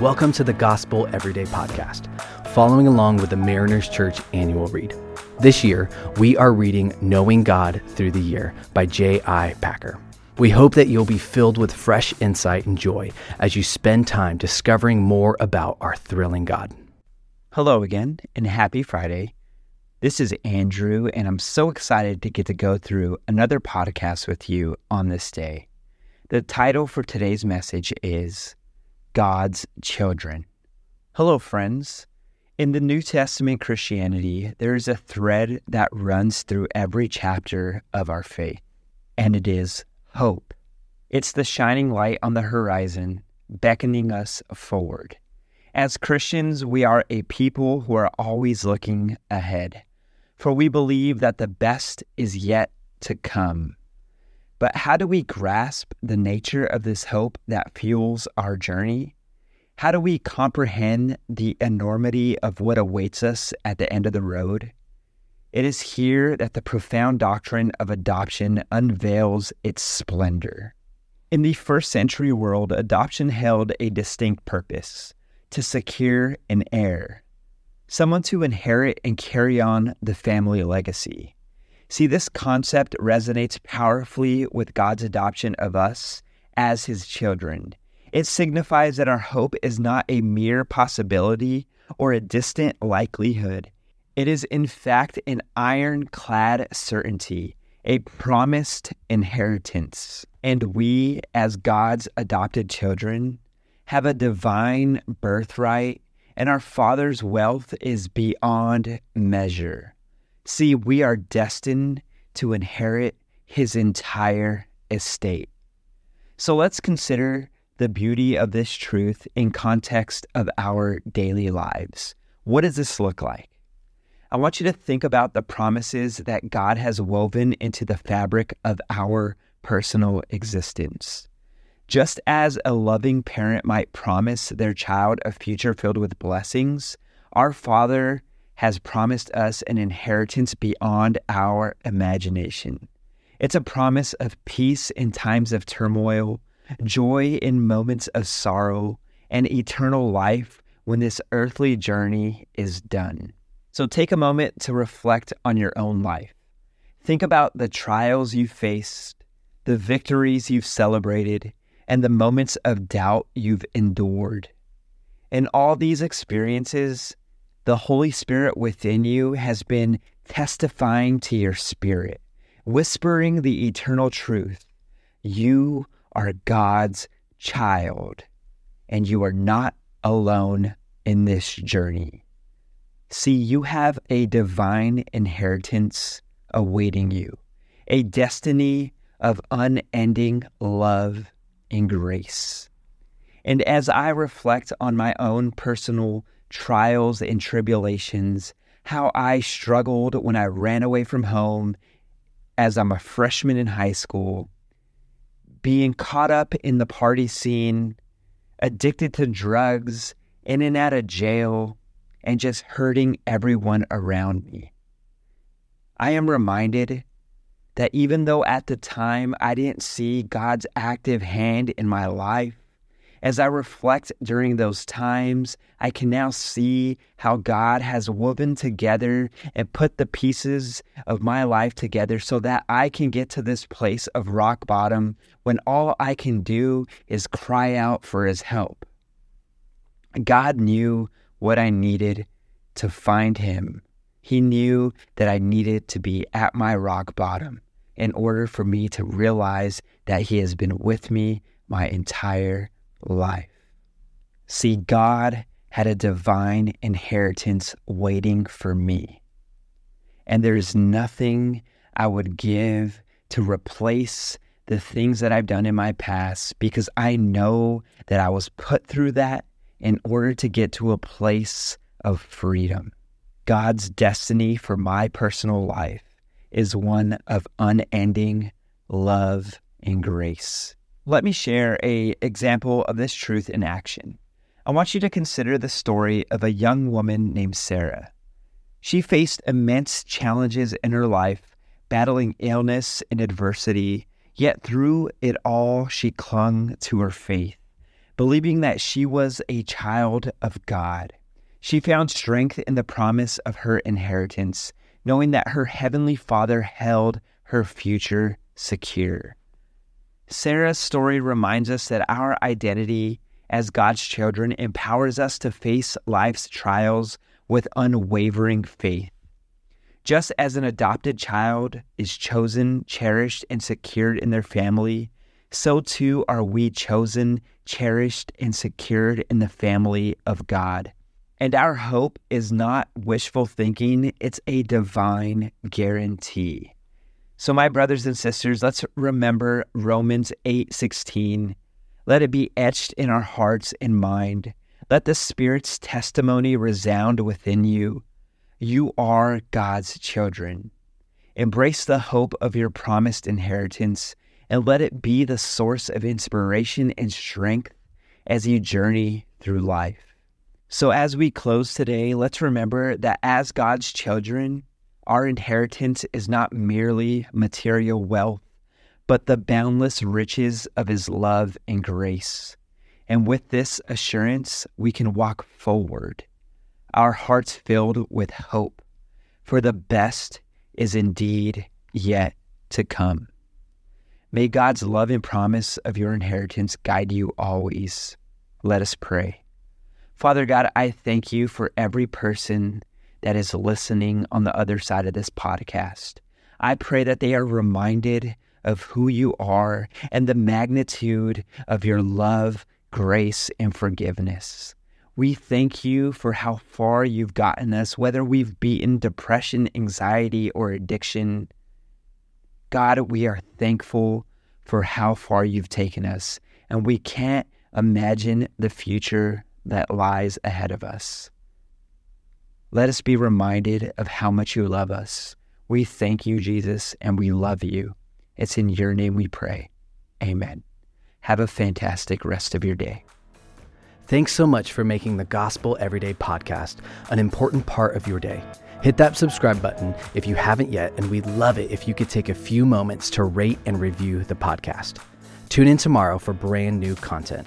Welcome to the Gospel Everyday Podcast, following along with the Mariners Church annual read. This year, we are reading Knowing God Through the Year by J.I. Packer. We hope that you'll be filled with fresh insight and joy as you spend time discovering more about our thrilling God. Hello again, and happy Friday. This is Andrew, and I'm so excited to get to go through another podcast with you on this day. The title for today's message is God's Children. Hello, friends. In the New Testament Christianity, there is a thread that runs through every chapter of our faith, and it is hope. It's the shining light on the horizon, beckoning us forward. As Christians, we are a people who are always looking ahead, for we believe that the best is yet to come. But how do we grasp the nature of this hope that fuels our journey? How do we comprehend the enormity of what awaits us at the end of the road? It is here that the profound doctrine of adoption unveils its splendor. In the first century world, adoption held a distinct purpose to secure an heir, someone to inherit and carry on the family legacy. See, this concept resonates powerfully with God's adoption of us as his children. It signifies that our hope is not a mere possibility or a distant likelihood. It is, in fact, an ironclad certainty, a promised inheritance. And we, as God's adopted children, have a divine birthright, and our Father's wealth is beyond measure. See, we are destined to inherit his entire estate. So let's consider the beauty of this truth in context of our daily lives. What does this look like? I want you to think about the promises that God has woven into the fabric of our personal existence. Just as a loving parent might promise their child a future filled with blessings, our Father has promised us an inheritance beyond our imagination. It's a promise of peace in times of turmoil, joy in moments of sorrow, and eternal life when this earthly journey is done. So take a moment to reflect on your own life. Think about the trials you faced, the victories you've celebrated, and the moments of doubt you've endured. In all these experiences, the Holy Spirit within you has been testifying to your spirit, whispering the eternal truth. You are God's child, and you are not alone in this journey. See, you have a divine inheritance awaiting you, a destiny of unending love and grace. And as I reflect on my own personal trials and tribulations, how I struggled when I ran away from home as I'm a freshman in high school, being caught up in the party scene, addicted to drugs, in and out of jail, and just hurting everyone around me. I am reminded that even though at the time I didn't see God's active hand in my life, as I reflect during those times, I can now see how God has woven together and put the pieces of my life together so that I can get to this place of rock bottom when all I can do is cry out for His help. God knew what I needed to find Him. He knew that I needed to be at my rock bottom in order for me to realize that He has been with me my entire life. See, God had a divine inheritance waiting for me. And there's nothing I would give to replace the things that I've done in my past because I know that I was put through that in order to get to a place of freedom. God's destiny for my personal life is one of unending love and grace. Let me share a example of this truth in action. I want you to consider the story of a young woman named Sarah. She faced immense challenges in her life, battling illness and adversity, yet through it all she clung to her faith. believing that she was a child of God. She found strength in the promise of her inheritance, knowing that her heavenly Father held her future secure. Sarah's story reminds us that our identity as God's children empowers us to face life's trials with unwavering faith. Just as an adopted child is chosen, cherished, and secured in their family, so too are we chosen, cherished, and secured in the family of God. And our hope is not wishful thinking, it's a divine guarantee. So my brothers and sisters, let's remember Romans 8:16. Let it be etched in our hearts and mind. Let the Spirit's testimony resound within you. You are God's children. Embrace the hope of your promised inheritance and let it be the source of inspiration and strength as you journey through life. So, as we close today, let's remember that as God's children, our inheritance is not merely material wealth, but the boundless riches of His love and grace. And with this assurance, we can walk forward, our hearts filled with hope, for the best is indeed yet to come. May God's love and promise of your inheritance guide you always. Let us pray. Father God, I thank you for every person that is listening on the other side of this podcast. I pray that they are reminded of who you are and the magnitude of your love, grace, and forgiveness. We thank you for how far you've gotten us, whether we've beaten depression, anxiety, or addiction. God, we are thankful for how far you've taken us, and we can't imagine the future that lies ahead of us. Let us be reminded of how much you love us. We thank you, Jesus, and we love you. It's in your name we pray. Amen. Have a fantastic rest of your day. Thanks so much for making the Gospel Everyday podcast an important part of your day. Hit that subscribe button if you haven't yet, and we'd love it if you could take a few moments to rate and review the podcast. Tune in tomorrow for brand new content.